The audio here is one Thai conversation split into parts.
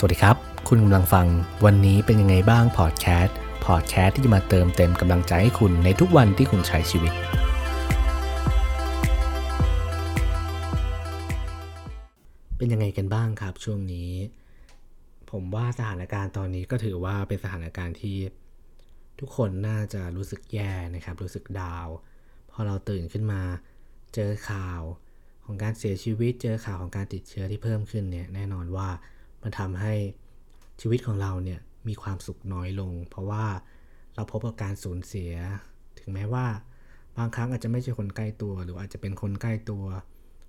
สวัสดีครับ คุณกำลังฟังวันนี้เป็นยังไงบ้างพอดแคสต์พอดแคสต์ที่จะมาเติมเต็มกำลังใจให้คุณในทุกวันที่คุณใช้ชีวิต เป็นยังไงกันบ้างครับช่วงนี้ ผมว่าสถานการณ์ตอนนี้ก็ถือว่าเป็นสถานการณ์ที่ ทุกคนน่าจะรู้สึกแย่นะครับ รู้สึกดาวพอเราตื่นขึ้นมาเจอข่าวของการเสียชีวิต เจอข่าวของการติดเชื้อที่เพิ่มขึ้นเนี่ยแน่นอนว่า มันทำให้ชีวิตของเราเนี่ยมีความสุขน้อยลง เพราะว่าเราพบกับการสูญเสีย ถึงแม้ว่าบางครั้งอาจจะไม่ใช่คนใกล้ตัว หรืออาจจะเป็นคนใกล้ตัว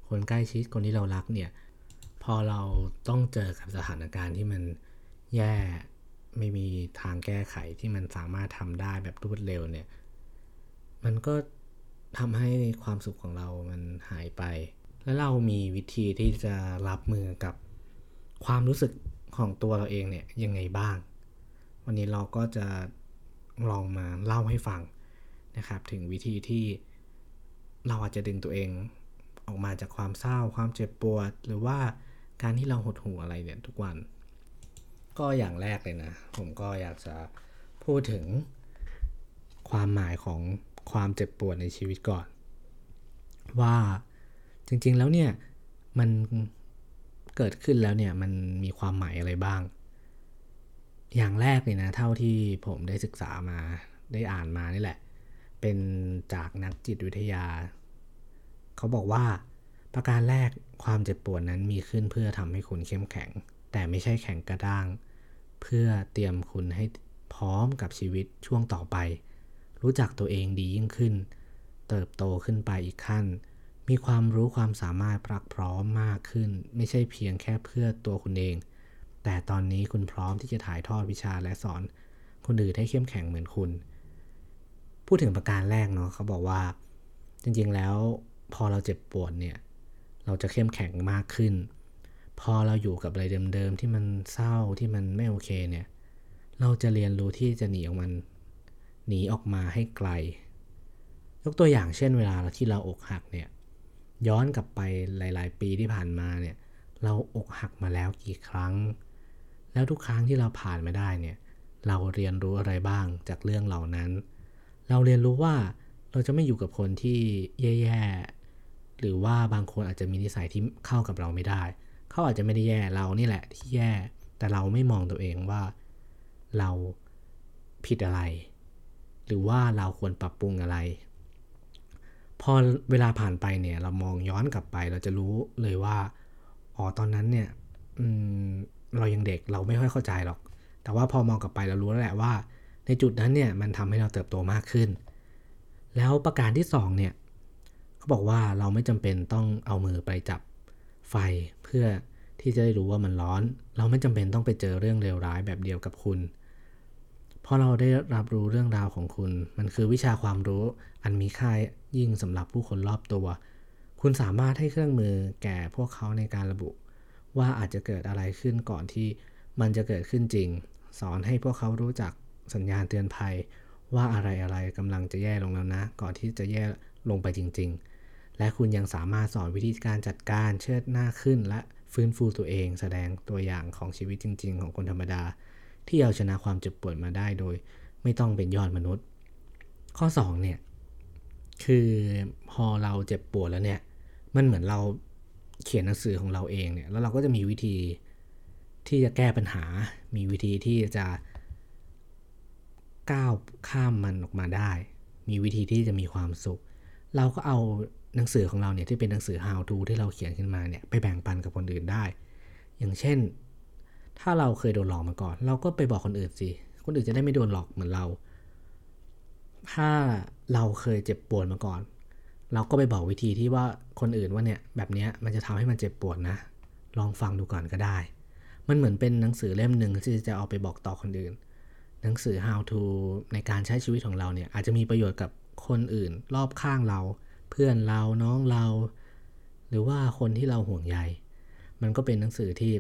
คนใกล้ชิดคนที่เรารักเนี่ยพอเราต้องเจอกับสถานการณ์ที่มันแย่ไม่มีทางแก้ไขที่มันสามารถทำได้แบบรวดเร็วเนี่ย มันก็ทำให้ความสุขของเรามันหายไป แล้วเรามีวิธีที่จะรับมือกับ ความรู้สึกของตัวเราเองเนี่ยยังไงบ้าง วันนี้เราก็จะลองมาเล่าให้ฟังนะครับ ถึงวิธีที่เราอาจจะดึงตัวเองออกมาจากความเศร้า ความเจ็บปวด หรือว่าการที่เราหดหู่อะไรเนี่ยทุกวัน ก็อย่างแรกเลยนะ ผมก็อยากจะพูดถึงความหมายของความเจ็บปวดในชีวิตก่อน ว่าจริงๆแล้วเนี่ยมัน เกิดขึ้นแล้วเนี่ยมันมีความหมายอะไรบ้าง อย่างแรกเลยนะเท่าที่ผมได้ศึกษามาได้อ่านมานี่แหละ เป็นจากนักจิตวิทยา เขาบอกว่าประการแรกความเจ็บปวดนั้นมีขึ้นเพื่อทำให้คุณเข้มแข็ง แต่ไม่ใช่แข็งกระด้าง เพื่อเตรียมคุณให้พร้อมกับชีวิตช่วงต่อไป รู้จักตัวเองดียิ่งขึ้น เติบโตขึ้นไปอีกขั้น มีความรู้ความสามารถปรักพร้อมมากขึ้น ไม่ใช่เพียงแค่เพื่อตัวคุณเอง แต่ตอนนี้คุณพร้อมที่จะถ่ายทอดวิชาและสอนคนอื่นให้เข้มแข็งเหมือนคุณ พูดถึงประการแรกเนาะเขาบอกว่า จริงๆแล้วพอเราเจ็บปวดเนี่ย เราจะเข้มแข็งมากขึ้น พอเราอยู่กับอะไรเดิมๆที่มันเศร้าที่มันไม่โอเคเนี่ย เราจะเรียนรู้ที่จะหนีออกมันหนีออกมาให้ไกล ยกตัวอย่างเช่นเวลาที่เราอกหักเนี่ย ย้อนกลับไปหลาย ๆ ปีที่ผ่านมาเนี่ย เราอกหักมาแล้วกี่ครั้ง แล้วทุกครั้งที่เราผ่านมาได้เนี่ย เราเรียนรู้อะไรบ้างจากเรื่องเหล่านั้น เราเรียนรู้ว่าเราจะไม่อยู่กับคนที่แย่ๆ หรือว่าบางคนอาจจะมีนิสัยที่เข้ากับเราไม่ได้ เขาอาจจะไม่ได้แย่เรานี่แหละที่แย่ แต่เราไม่มองตัวเองว่า เราผิดอะไร หรือว่าเราควรปรับปรุงอะไร พอเวลาผ่านไปเนี่ย เรามองย้อนกลับไป เราจะรู้เลยว่าอ๋อตอนนั้นเนี่ยเรายังเด็กเราไม่ค่อยเข้าใจหรอก แต่ว่าพอมองกลับไปเรารู้แล้วแหละว่า ในจุดนั้นเนี่ยมันทำให้เราเติบโตมากขึ้น แล้วประการที่2เนี่ยเขาบอกว่าเราไม่จำเป็นต้องเอามือไปจับไฟเพื่อที่จะได้รู้ว่ามันร้อน เราไม่จำเป็นต้องไปเจอเรื่องเลวร้ายแบบเดียวกับคุณ พอเราได้รับรู้เรื่องราวของคุณ มันคือวิชาความรู้อันมีค่ายิ่งสำหรับผู้คนรอบตัว คุณสามารถให้เครื่องมือแก่พวกเขาในการระบุ ว่าอาจจะเกิดอะไรขึ้นก่อนที่มันจะเกิดขึ้นจริง สอนให้พวกเขารู้จักสัญญาณเตือนภัย ว่าอะไรอะไรกำลังจะแย่ลงแล้วนะ ก่อนที่จะแย่ลงไปจริง ๆ และคุณยังสามารถสอนวิธีการจัดการเชิดหน้าขึ้นและฟื้นฟูตัวเองแสดงตัวอย่างของชีวิตจริง ๆ ของคนธรรมดา ที่เอาชนะความเจ็บปวดมาได้โดย ไม่ต้องเป็นยอดมนุษย์ ข้อ2เนี่ยคือพอเราเจ็บปวดแล้วเนี่ยมันเหมือนเราเขียนหนังสือของเราเองเนี่ยแล้วเราก็จะมีวิธีที่จะแก้ปัญหา มีวิธีที่จะก้าวข้ามมันออกมาได้ มีวิธีที่จะมีความสุข เราก็เอาหนังสือของเราเนี่ยที่เป็นหนังสือ how to ที่เราเขียนขึ้นมาเนี่ยไปแบ่งปันกับคนอื่นได้ อย่างเช่น ถ้าเราเคยโดนหลอกมาก่อน เราก็ไปบอกคนอื่นสิ คนอื่นจะได้ไม่โดนหลอกเหมือนเรา ถ้าเราเคยเจ็บปวดมาก่อน เราก็ไปบอกวิธีที่ว่าคนอื่นว่าเนี่ยแบบนี้มันจะทำให้มันเจ็บปวดนะ ลองฟังดูก่อนก็ได้ มันเหมือนเป็นหนังสือเล่มหนึ่งที่จะเอาไปบอกต่อคนอื่น หนังสือ how to ในการใช้ชีวิตของเราเนี่ยอาจจะมีประโยชน์กับคนอื่น รอบข้างเรา เพื่อนเราน้องเรา หรือว่าคนที่เราห่วงใย มันก็เป็นหนังสือที่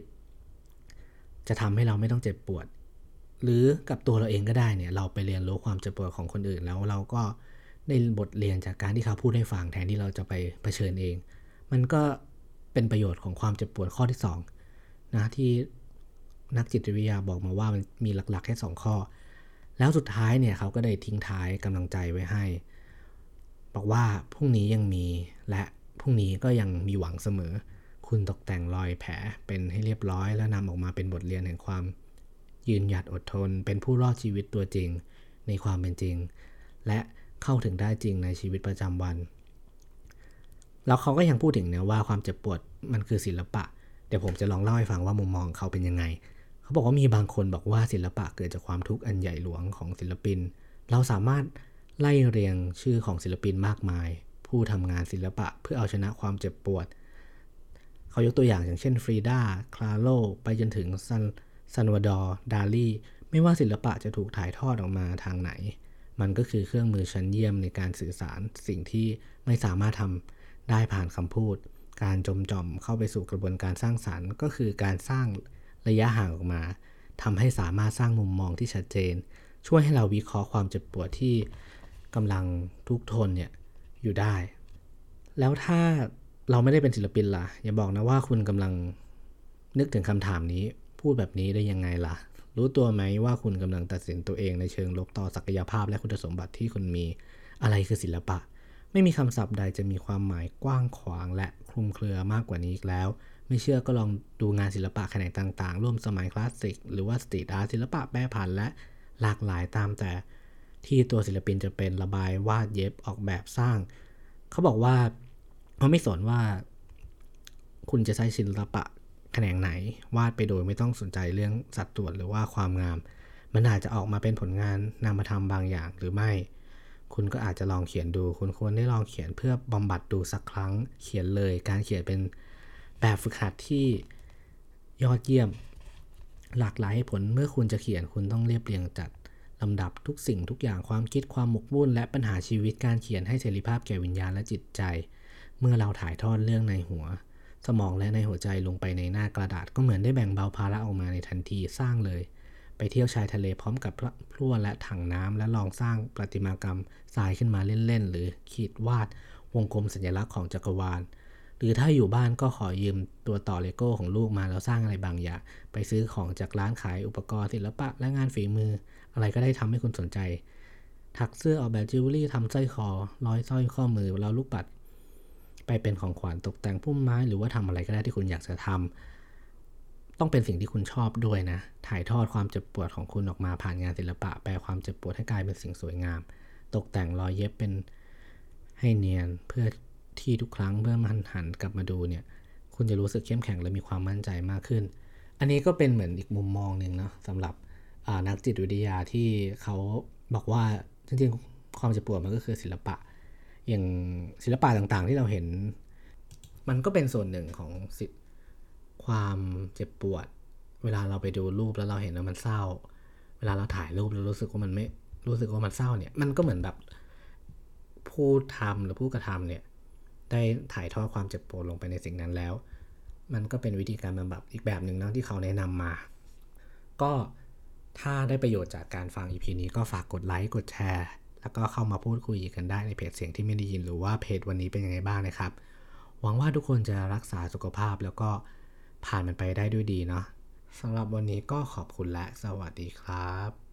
จะทำให้เราไม่ต้องเจ็บปวด หรือกับตัวเราเองก็ได้เนี่ยเราไปเรียนรู้ความเจ็บปวดของคนอื่น แล้วเราก็ได้บทเรียนจากการที่เขาพูดให้ฟังแทนที่เราจะไปเผชิญเอง มันก็เป็นประโยชน์ของความเจ็บปวดข้อที่2นะที่นักจิตวิทยาบอกมาว่ามันมีหลักๆแค่สองข้อ แล้วสุดท้ายเนี่ยเขาก็ได้ทิ้งท้ายกำลังใจไว้ให้ บอกว่าพรุ่งนี้ยังมีและพรุ่งนี้ก็ยังมีหวังเสมอ คุณตกแต่งรอยแผลเป็นให้เรียบร้อยแล้วนำออกมาเป็นบทเรียนแห่งความ ยืนหยัดอดทน เป็นผู้รอดชีวิตตัวจริง ในความเป็นจริง และเข้าถึงได้จริงในชีวิตประจำวัน แล้วเขาก็ยังพูดถึงนะว่าความเจ็บปวดมันคือศิลปะ เดี๋ยวผมจะลองเล่าให้ฟังว่ามุมมองเขาเป็นยังไง เขาบอกว่ามีบางคนบอกว่าศิลปะเกิดจากความทุกข์อันใหญ่หลวงของศิลปิน เราสามารถไล่เรียงชื่อของศิลปินมากมาย ผู้ทำงานศิลปะเพื่อเอาชนะความเจ็บปวด เขายกตัวอย่างอย่างเช่นฟรีดาคลาโลไปจนถึงซันซันวาดอร์ดาลีไม่ว่าศิลปะจะถูกถ่ายทอดออกมาทางไหน มันก็คือเครื่องมือชั้นเยี่ยมในการสื่อสารสิ่งที่ไม่สามารถทำได้ผ่านคำพูด การจมจอมเข้าไปสู่กระบวนการสร้างสารรค์ ก็คือการสร้างระยะห่างออกมาทำให้สามารถสร้างมุมมองที่ชัดเจน ช่วยให้เราวิเคราะห์ความเจ็บปวดที่กำลังทุกทนเนี่ยอยู่ได้ แล้วถ้า เราไม่ได้เป็นศิลปินล่ะ อย่าบอกนะว่าคุณกำลังนึกถึงคำถามนี้ พูดแบบนี้ได้ยังไงล่ะ รู้ตัวไหมว่าคุณกำลังตัดสินตัวเองในเชิงลบต่อศักยภาพและคุณสมบัติที่คุณมีอะไรคือศิลปะ ไม่มีคำศัพท์ใดจะมีความหมายกว้างขวางและคลุมเครือมากกว่านี้อีกแล้ว ไม่เชื่อก็ลองดูงานศิลปะแขนงต่างๆ ร่วมสมัยคลาสสิก หรือว่าสตรีทอาร์ตศิลปะแปรผันและหลากหลายตามแต่ที่ตัวศิลปินจะเป็นระบายวาดเย็บออกแบบสร้าง เขาบอกว่า เขาไม่สนว่าคุณจะใช้ศิลปะแขนงไหน วาดไปโดยไม่ต้องสนใจเรื่องสัดส่วนหรือว่าความงาม มันอาจจะออกมาเป็นผลงานนามธรรมบางอย่างหรือไม่ คุณก็อาจจะลองเขียนดู คุณควรได้ลองเขียนเพื่อบำบัดดูสักครั้ง เขียนเลย การเขียนเป็นแบบฝึกหัดที่ยอดเยี่ยม หลากหลายผลเมื่อคุณจะเขียนคุณต้องเรียบเรียงจัดลำดับทุกสิ่งทุกอย่างความคิดความหมกมุ่นและปัญหาชีวิตการเขียนให้เสรีภาพแก่วิญญาณและจิตใจ เมื่อเราถ่ายทอดเรื่องในหัว สมองและในหัวใจลงไปในหน้ากระดาษก็เหมือนได้แบ่งเบาภาระออกมาในทันทีสร้างเลย ไปเที่ยวชายทะเลพร้อมกับพลั่วและถังน้ำและลองสร้างประติมากรรมทรายขึ้นมาเล่นๆหรือขีดวาด วงกลมสัญลักษณ์ของจักรวาลหรือถ้าอยู่บ้านก็ขอยืมตัวต่อเลโก้ของลูกมาแล้วสร้างอะไรบางอย่าง ไปซื้อของจากร้านขายอุปกรณ์ศิลปะและงานฝีมือ อะไรก็ได้ทำให้คุณสนใจ ถักเสื้อออกแบบจิวเวลรี่ทำสร้อยคอ ร้อยสร้อยข้อมือแล้วลูกปัด ไปเป็นของขวัญตกแต่งพุ่มไม้ หรือว่าทำอะไรก็ได้ที่คุณอยากจะทำต้องเป็นสิ่งที่คุณชอบด้วยนะ ถ่ายทอดความเจ็บปวดของคุณออกมาผ่านงานศิลปะ แปลความเจ็บปวดให้กลายเป็นสิ่งสวยงาม ตกแต่งรอยเย็บเป็นให้เนียนเพื่อที่ทุกครั้งเมื่อมันหันกลับมาดูเนี่ย คุณจะรู้สึกเข้มแข็งและมีความมั่นใจมากขึ้น อันนี้ก็เป็นเหมือนอีกมุมมองหนึ่งเนาะสำหรับนักจิตวิทยาที่เขาบอกว่าจริงๆความเจ็บปวดมันก็คือศิลปะ อย่างศิลปะต่างๆ ที่เราเห็น มันก็เป็นส่วนหนึ่งของสิความเจ็บปวด เวลาเราไปดูรูปแล้วเราเห็นว่ามันเศร้า เวลาเราถ่ายรูปแล้วรู้สึกว่ามันไม่รู้สึกว่ามันเศร้าเนี่ย มันก็เหมือนแบบผู้ทำหรือผู้กระทำเนี่ย ได้ถ่ายทอดความเจ็บปวดลงไปในสิ่งนั้นแล้ว มันก็เป็นวิธีการบำบัดอีกแบบหนึ่งนะที่เขาแนะนำมา ก็ถ้าได้ประโยชน์จากการฟัง EP นี้ก็ฝากกดไลค์กดแชร์ แล้วก็เข้ามาพูดคุยกันได้ในเพจเสียงที่ไม่ได้ยินหรือว่าเพจวันนี้เป็นยังไงบ้างนะครับ หวังว่าทุกคนจะรักษาสุขภาพแล้วก็ผ่านมันไปได้ด้วยดีเนาะสำหรับวันนี้ก็ขอบคุณและสวัสดีครับ